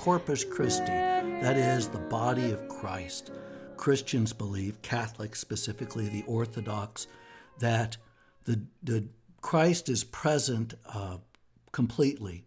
Corpus Christi, that is, the body of Christ. Christians believe, Catholics specifically, the Orthodox, that the, the Christ is present uh, completely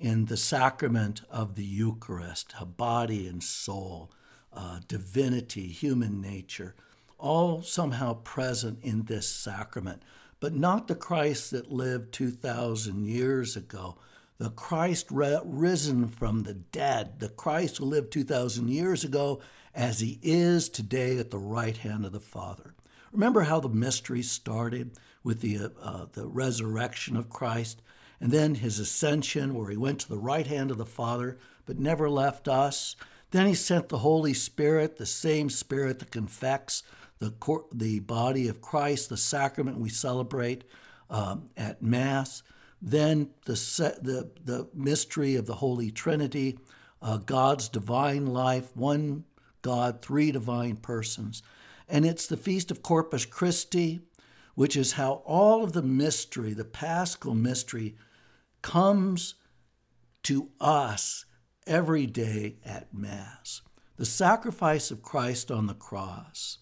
in the sacrament of the Eucharist, a body and soul, uh, divinity, human nature, all somehow present in this sacrament but not the Christ that lived 2,000 years ago. The Christ risen from the dead, the Christ who lived 2,000 years ago, as he is today at the right hand of the Father. Remember how the mystery started with the, uh, uh, the resurrection of Christ, and then his ascension, where he went to the right hand of the Father, but never left us. Then he sent the Holy Spirit, the same Spirit that confects the, the body of Christ, the sacrament we celebrate um, at Mass, then the, the, the mystery of the Holy Trinity, uh, God's divine life, one God, three divine persons. And it's the Feast of Corpus Christi, which is how all of the mystery, the paschal mystery, comes to us every day at Mass. The sacrifice of Christ on the cross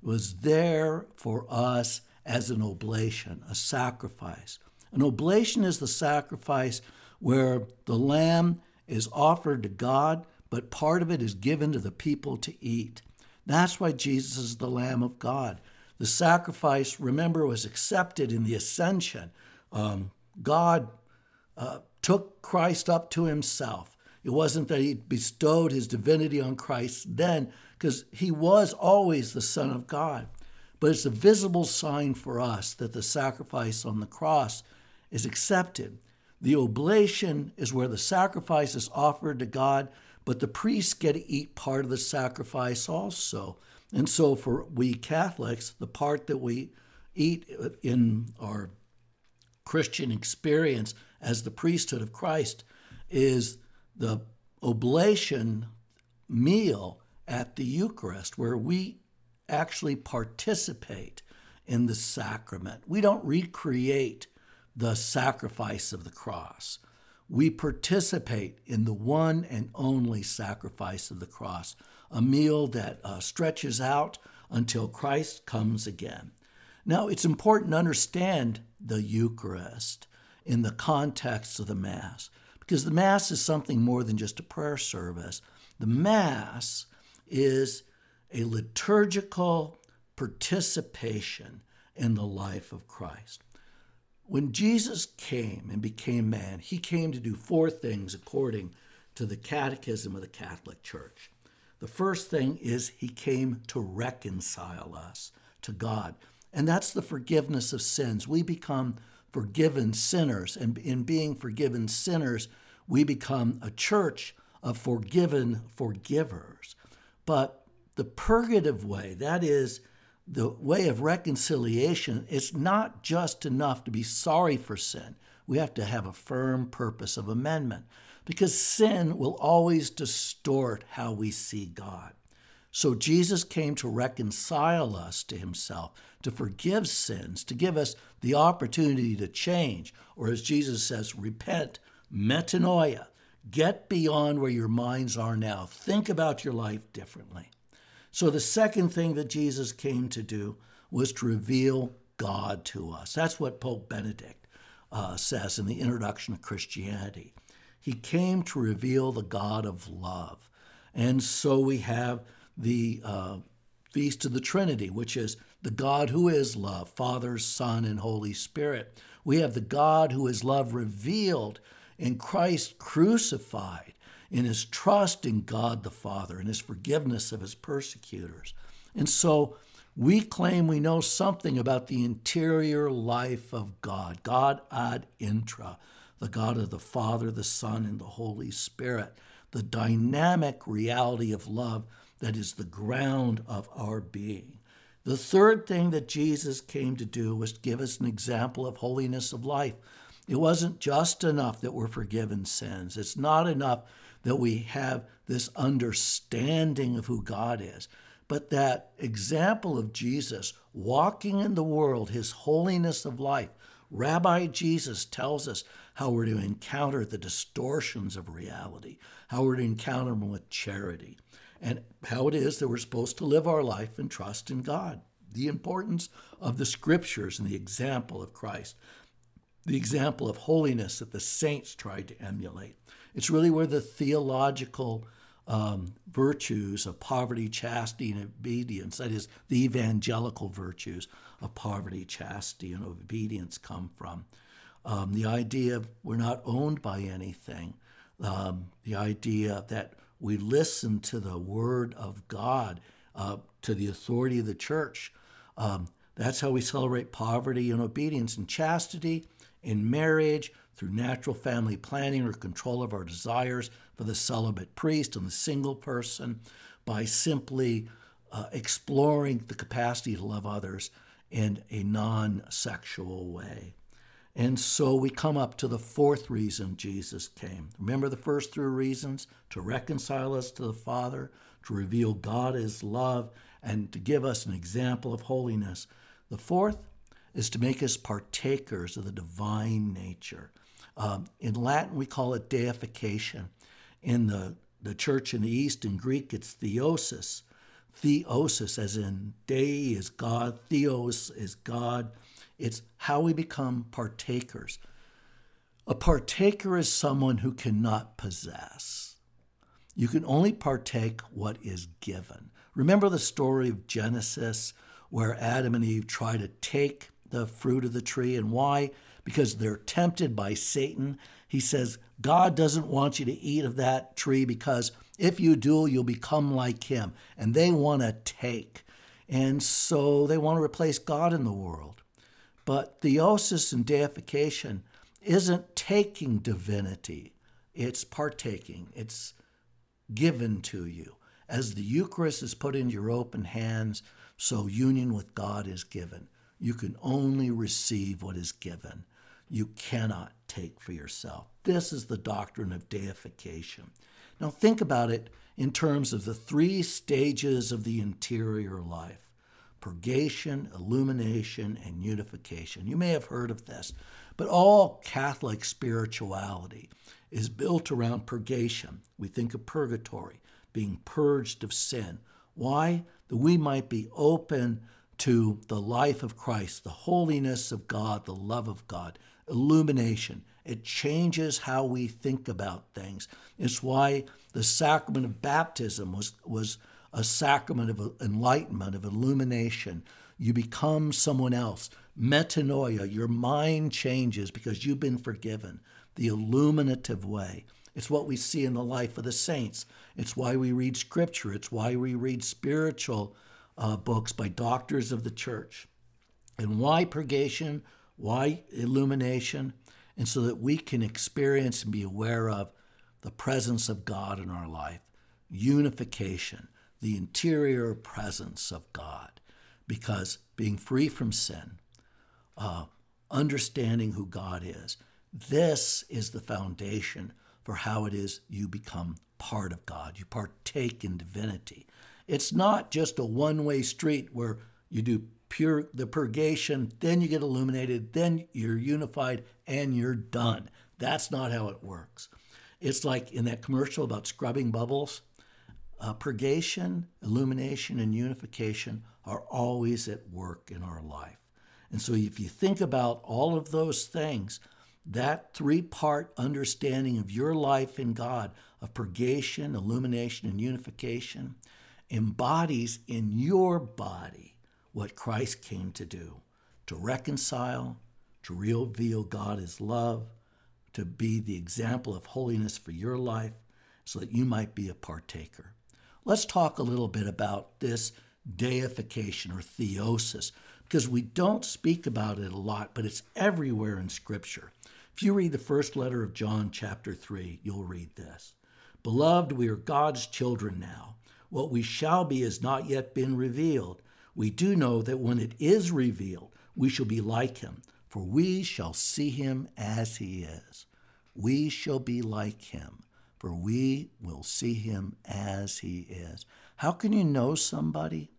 was there for us as an oblation, a sacrifice. An oblation is the sacrifice where the lamb is offered to God, but part of it is given to the people to eat. That's why Jesus is the Lamb of God. The sacrifice, remember, was accepted in the ascension. Um, God uh, took Christ up to himself. It wasn't that he bestowed his divinity on Christ then, because he was always the Son of God. But it's a visible sign for us that the sacrifice on the cross is accepted. The oblation is where the sacrifice is offered to God, but the priests get to eat part of the sacrifice also. And so, for we Catholics, the part that we eat in our Christian experience as the priesthood of Christ is the oblation meal at the Eucharist, where we actually participate in the sacrament. We don't recreate the sacrifice of the cross. We participate in the one and only sacrifice of the cross, a meal that uh, stretches out until Christ comes again. Now, it's important to understand the Eucharist in the context of the Mass, because the Mass is something more than just a prayer service. The Mass is a liturgical participation in the life of Christ. When Jesus came and became man, he came to do four things according to the Catechism of the Catholic Church. The first thing is he came to reconcile us to God, and that's the forgiveness of sins. We become forgiven sinners, and in being forgiven sinners, we become a church of forgiven forgivers. But the purgative way, that is, the way of reconciliation, it's not just enough to be sorry for sin. We have to have a firm purpose of amendment because sin will always distort how we see God. So Jesus came to reconcile us to himself, to forgive sins, to give us the opportunity to change, or as Jesus says, repent, metanoia, Get beyond where your minds are now. Think about your life differently. So, the second thing that Jesus came to do was to reveal God to us. That's what Pope Benedict uh, says in the introduction of Christianity. He came to reveal the God of love. And so we have the uh, Feast of the Trinity, which is the God who is love, Father, Son, and Holy Spirit. We have the God who is love revealed in Christ crucified, in his trust in God the Father, in his forgiveness of his persecutors. And so we claim we know something about the interior life of God, God ad intra, the God of the Father, the Son, and the Holy Spirit, the dynamic reality of love that is the ground of our being. The third thing that Jesus came to do was to give us an example of holiness of life. It wasn't just enough that we're forgiven sins. It's not enough that we have this understanding of who God is, but that example of Jesus walking in the world, his holiness of life, Rabbi Jesus tells us how we're to encounter the distortions of reality, how we're to encounter them with charity, and how it is that we're supposed to live our life and trust in God. The importance of the scriptures and the example of Christ, the example of holiness that the saints tried to emulate. It's really where the theological um, virtues of poverty, chastity, and obedience, that is, the evangelical virtues of poverty, chastity, and obedience, come from. Um, the idea we're not owned by anything, um, the idea that we listen to the word of God, uh, to the authority of the church. Um, that's how we celebrate poverty and obedience and chastity in marriage through natural family planning or control of our desires for the celibate priest and the single person by simply uh, exploring the capacity to love others in a non sexual way. And so we come up to the fourth reason Jesus came. Remember the first three reasons? To reconcile us to the Father, to reveal God as love, and to give us an example of holiness. The fourth is to make us partakers of the divine nature. Um, in Latin, we call it deification. In the, the church in the East, in Greek, it's theosis. Theosis, as in dei is God, theos is God. It's how we become partakers. A partaker is someone who cannot possess. You can only partake what is given. Remember the story of Genesis where Adam and Eve try to take the fruit of the tree and why? Because they're tempted by Satan. He says, God doesn't want you to eat of that tree because if you do, you'll become like him. And they want to take. And so they want to replace God in the world. But theosis and deification isn't taking divinity, it's partaking, it's given to you. As the Eucharist is put in your open hands, so union with God is given. You can only receive what is given. You cannot take for yourself. This is the doctrine of deification. Now, think about it in terms of the three stages of the interior life purgation, illumination, and unification. You may have heard of this, but all Catholic spirituality is built around purgation. We think of purgatory, being purged of sin. Why? That we might be open to the life of Christ, the holiness of God, the love of God, illumination. It changes how we think about things. It's why the sacrament of baptism was, was a sacrament of enlightenment, of illumination. You become someone else. Metanoia, your mind changes because you've been forgiven. The illuminative way. It's what we see in the life of the saints. It's why we read scripture. It's why we read spiritual uh, books by doctors of the church. And why purgation? Why illumination? And so that we can experience and be aware of the presence of God in our life, unification, the interior presence of God. Because being free from sin, uh, understanding who God is, this is the foundation for how it is you become part of God. You partake in divinity. It's not just a one way street where you do pure the purgation, then you get illuminated, then you're unified, and you're done. That's not how it works. It's like in that commercial about scrubbing bubbles uh, purgation, illumination, and unification are always at work in our life. And so, if you think about all of those things, that three part understanding of your life in God, of purgation, illumination, and unification, embodies in your body what Christ came to do to reconcile, to reveal God as love, to be the example of holiness for your life, so that you might be a partaker. Let's talk a little bit about this deification or theosis, because we don't speak about it a lot, but it's everywhere in Scripture. If you read the first letter of John, chapter 3, you'll read this Beloved, we are God's children now. What we shall be has not yet been revealed. We do know that when it is revealed, we shall be like him, for we shall see him as he is. We shall be like him for we will see him as he is. How can you know somebody?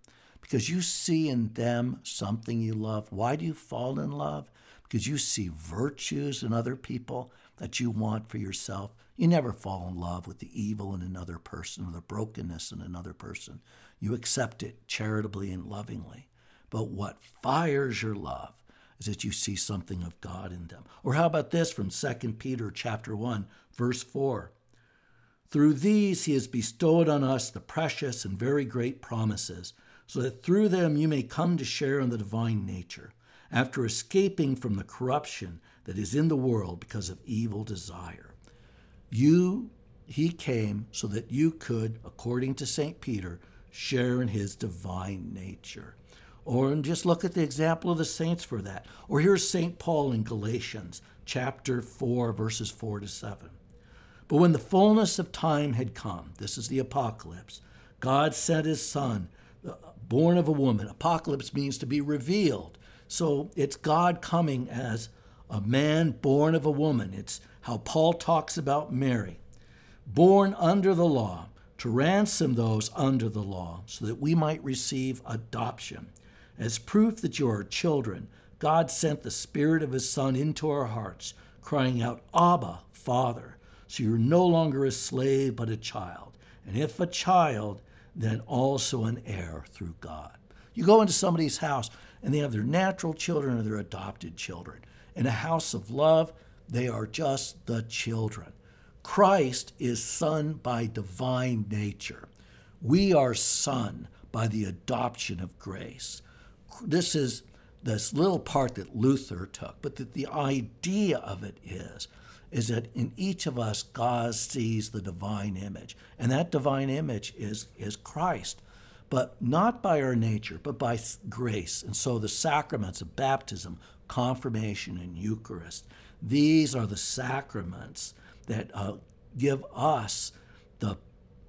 Because you see in them something you love. Why do you fall in love? because you see virtues in other people that you want for yourself. You never fall in love with the evil in another person or the brokenness in another person. You accept it charitably and lovingly. But what fires your love is that you see something of God in them. Or how about this from 2 Peter chapter 1, verse 4? Through these he has bestowed on us the precious and very great promises, so that through them you may come to share in the divine nature, after escaping from the corruption that is in the world because of evil desire. You, he came so that you could, according to St. Peter, share in his divine nature. Or just look at the example of the saints for that. Or here's St. Paul in Galatians chapter 4, verses 4 to 7. But when the fullness of time had come, this is the apocalypse, God sent his son, uh, born of a woman. Apocalypse means to be revealed. So it's God coming as a man born of a woman. It's how Paul talks about Mary, born under the law, to ransom those under the law, so that we might receive adoption. As proof that you are children, God sent the Spirit of His Son into our hearts, crying out, Abba, Father. So you're no longer a slave, but a child. And if a child, then also an heir through God. You go into somebody's house and they have their natural children or their adopted children. In a house of love, they are just the children. Christ is son by divine nature. We are son by the adoption of grace. This is this little part that Luther took, but that the idea of it is is that in each of us God sees the divine image. And that divine image is is Christ but not by our nature, but by grace. And so the sacraments of baptism, confirmation, and Eucharist, these are the sacraments that uh, give us the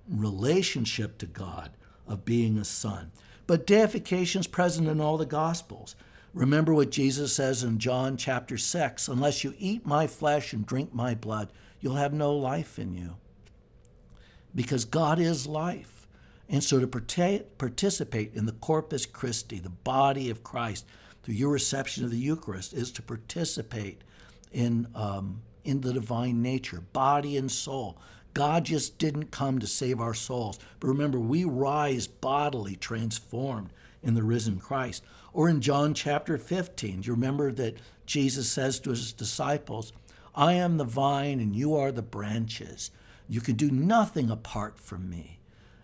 relationship to God of being a son. But deification is present in all the Gospels. Remember what Jesus says in John chapter 6 unless you eat my flesh and drink my blood, you'll have no life in you. Because God is life. And so to participate in the Corpus Christi, the body of Christ, through your reception of the Eucharist, is to participate in, um, in the divine nature, body and soul. God just didn't come to save our souls. But remember, we rise bodily, transformed in the risen Christ. Or in John chapter 15, do you remember that Jesus says to his disciples, I am the vine and you are the branches. You can do nothing apart from me.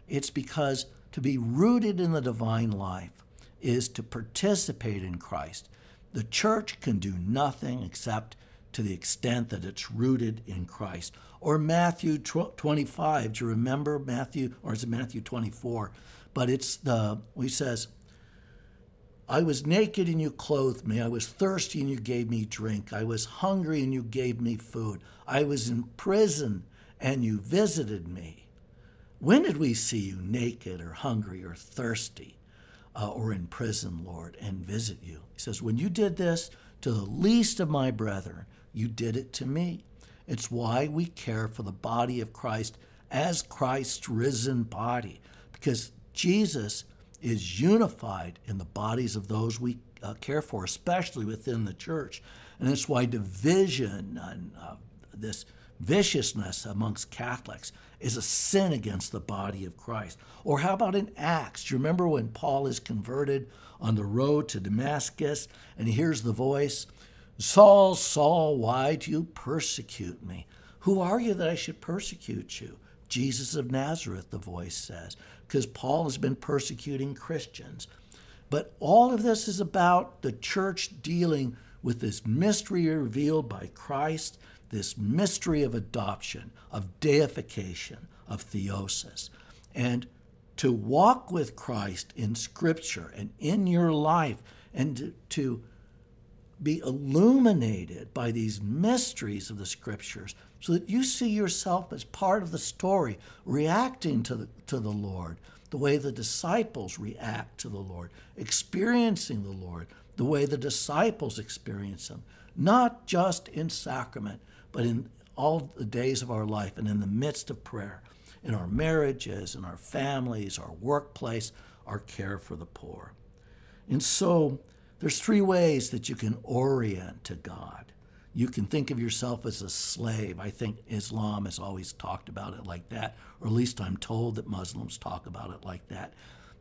It's because to be rooted in the divine life is to participate in Christ. The church can do nothing except to the extent that it's rooted in Christ. Or Matthew 25, do you remember Matthew, or is it Matthew 24? But it's the, he says, I was naked and you clothed me. I was thirsty and you gave me drink. I was hungry and you gave me food. I was in prison and you visited me. When did we see you naked or hungry or thirsty uh, or in prison, Lord, and visit you? He says, When you did this to the least of my brethren, you did it to me. It's why we care for the body of Christ as Christ's risen body, because Jesus is unified in the bodies of those we uh, care for, especially within the church. And that's why division and uh, this viciousness amongst Catholics is a sin against the body of Christ. Or how about in Acts? Do you remember when Paul is converted on the road to Damascus and he hears the voice, Saul, Saul, why do you persecute me? Who are you that I should persecute you? Jesus of Nazareth, the voice says, because Paul has been persecuting Christians. But all of this is about the church dealing with this mystery revealed by Christ this mystery of adoption, of deification, of theosis. And to walk with Christ in Scripture and in your life and to, to be illuminated by these mysteries of the Scriptures so that you see yourself as part of the story, reacting to the, to the Lord the way the disciples react to the Lord, experiencing the Lord the way the disciples experience Him, not just in sacrament, but in all the days of our life and in the midst of prayer, in our marriages, in our families, our workplace, our care for the poor. And so There's three ways that you can orient to God. You can think of yourself as a slave. I think Islam has always talked about it like that, or at least I'm told that Muslims talk about it like that.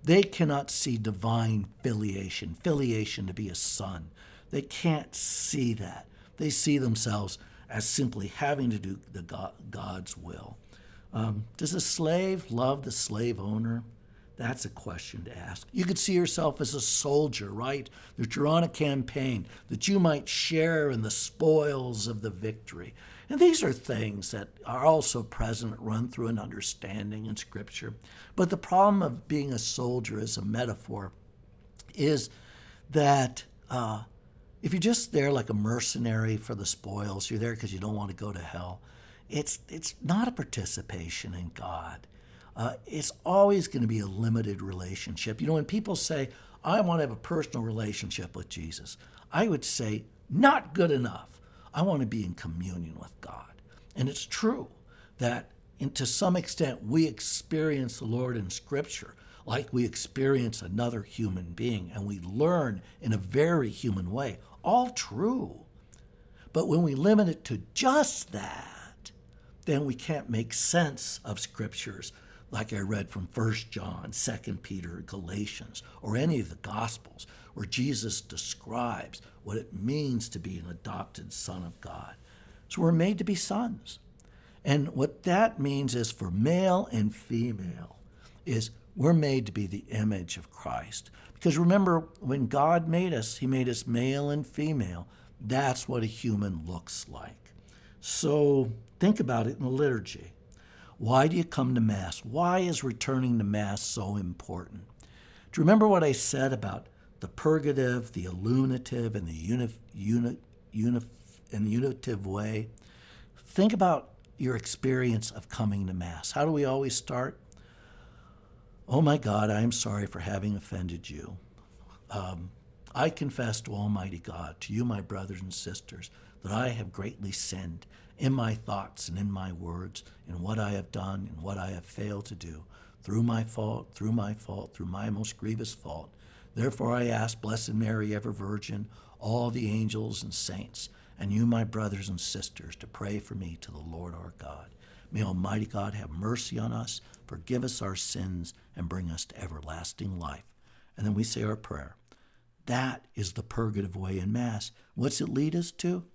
They cannot see divine filiation, filiation to be a son. They can't see that. They see themselves as simply having to do the God, God's will. Um, does a slave love the slave owner? That's a question to ask. You could see yourself as a soldier, right? That you're on a campaign, that you might share in the spoils of the victory. And these are things that are also present, run through an understanding in Scripture. But the problem of being a soldier as a metaphor is that uh, if you're just there like a mercenary for the spoils, you're there because you don't want to go to hell. It's it's not a participation in God uh, it's always going to be a limited relationship. You know, when people say, I want to have a personal relationship with Jesus, I would say, not good enough. I want to be in communion with God. And it's true that to some extent we experience the Lord in Scripture like we experience another human being, and we learn in a very human way. All true. But when we limit it to just that, then we can't make sense of scriptures like I read from 1 John, 2 Peter, Galatians, or any of the Gospels, where Jesus describes what it means to be an adopted son of God. So we're made to be sons. And what that means is for male and female, is we're made to be the image of Christ. Because remember, when God made us, He made us male and female. That's what a human looks like. So think about it in the liturgy. Why do you come to Mass? Why is returning to Mass so important? Do you remember what I said about the purgative, the illuminative, and the uni, and unitive way? Think about your experience of coming to Mass. How do we always start? Oh my God, I am sorry for having offended you. Um, I confess to Almighty God, to you, my brothers and sisters, that I have greatly sinned in my thoughts and in my words, in what I have done and what I have failed to do, through my fault, through my fault, through my most grievous fault. Therefore I ask, Blessed Mary, ever Virgin, all the angels and saints, and you, my brothers and sisters, to pray for me to the Lord our God. May Almighty God have mercy on us, forgive us our sins, and bring us to everlasting life. And then we say our prayer. That is the purgative way in Mass. What's it lead us to?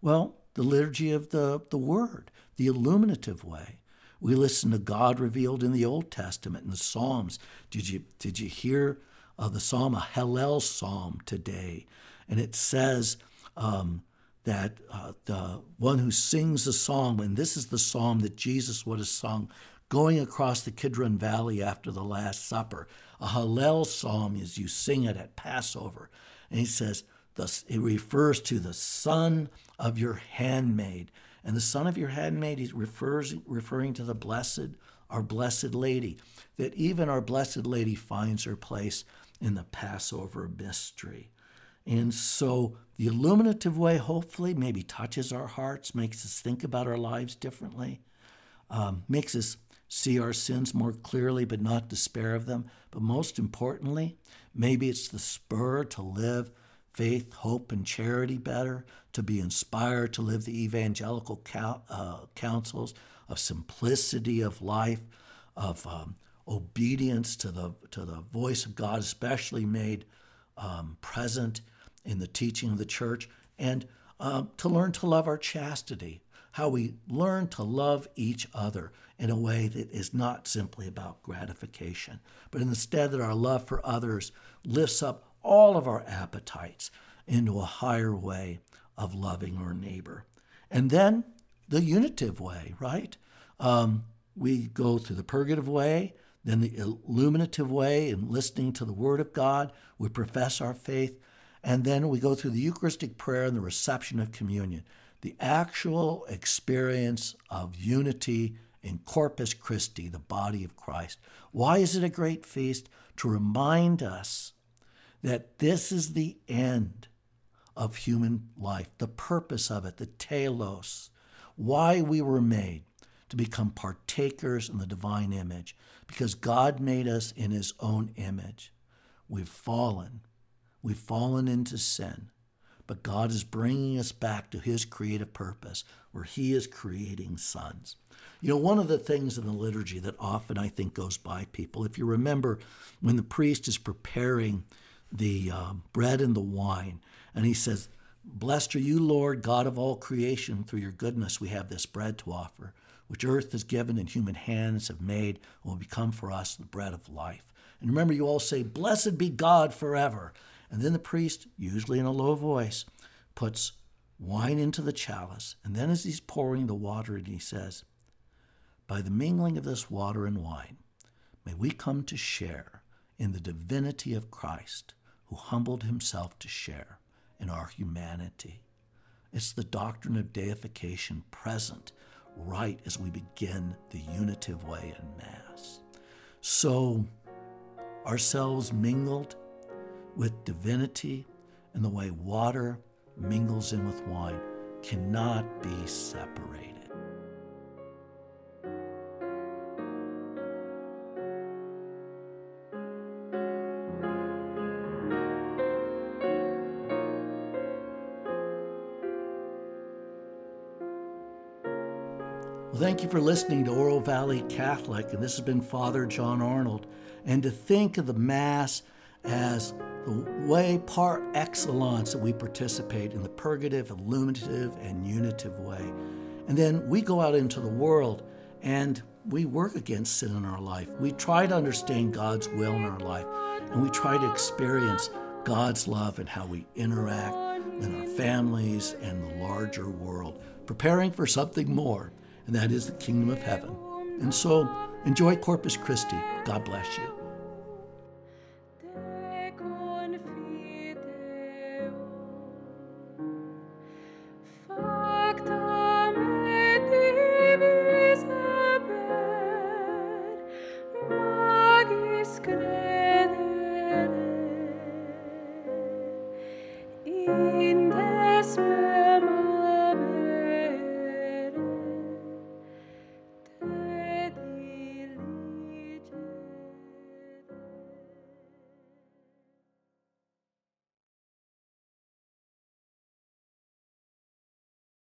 Well, the liturgy of the, the Word, the illuminative way. We listen to God revealed in the Old Testament in the Psalms. Did you, did you hear uh, the psalm, a Hallel psalm today? And it says um, that uh, the one who sings the psalm, and this is the psalm that Jesus would have sung going across the Kidron Valley after the Last Supper. A Hallel psalm is you sing it at Passover. And he says, Thus, it refers to the son of your handmaid. And the son of your handmaid is refers, referring to the blessed, our blessed lady, that even our blessed lady finds her place in the Passover mystery. And so the illuminative way, hopefully, maybe touches our hearts, makes us think about our lives differently, um, makes us see our sins more clearly but not despair of them. But most importantly, maybe it's the spur to live faith, hope, and charity better, to be inspired to live the evangelical uh, counsels of simplicity of life, of um, obedience to the, to the voice of God, especially made um, present in the teaching of the church, and uh, to learn to love our chastity, how we learn to love each other in a way that is not simply about gratification, but instead that our love for others lifts up all of our appetites into a higher way of loving our neighbor. And then the unitive way, right? Um, we go through the purgative way, then the illuminative way in listening to the Word of God. We profess our faith. And then we go through the Eucharistic prayer and the reception of communion. The actual experience of unity in Corpus Christi, the body of Christ. Why is it a great feast? To remind us that this is the end of human life, the purpose of it, the telos, why we were made to become partakers in the divine image, because God made us in his own image. We've fallen. We've fallen into sin, but God is bringing us back to His creative purpose where He is creating sons. You know, one of the things in the liturgy that often I think goes by people, if you remember when the priest is preparing the um, bread and the wine, and he says, Blessed are you, Lord, God of all creation. Through your goodness, we have this bread to offer, which earth has given and human hands have made, and will become for us the bread of life. And remember, you all say, Blessed be God forever. And then the priest, usually in a low voice, puts wine into the chalice. And then, as he's pouring the water in, he says, By the mingling of this water and wine, may we come to share in the divinity of Christ, who humbled himself to share in our humanity. It's the doctrine of deification present right as we begin the unitive way in Mass. So, ourselves mingled with divinity and the way water mingles in with wine cannot be separated. Thank you for listening to Oro Valley Catholic, and this has been Father John Arnold. And to think of the Mass as the way par excellence that we participate in the purgative, illuminative, and unitive way. And then we go out into the world and we work against sin in our life. We try to understand God's will in our life, and we try to experience God's love and how we interact in our families and the larger world, preparing for something more and that is the kingdom of heaven. And so enjoy Corpus Christi. God bless you.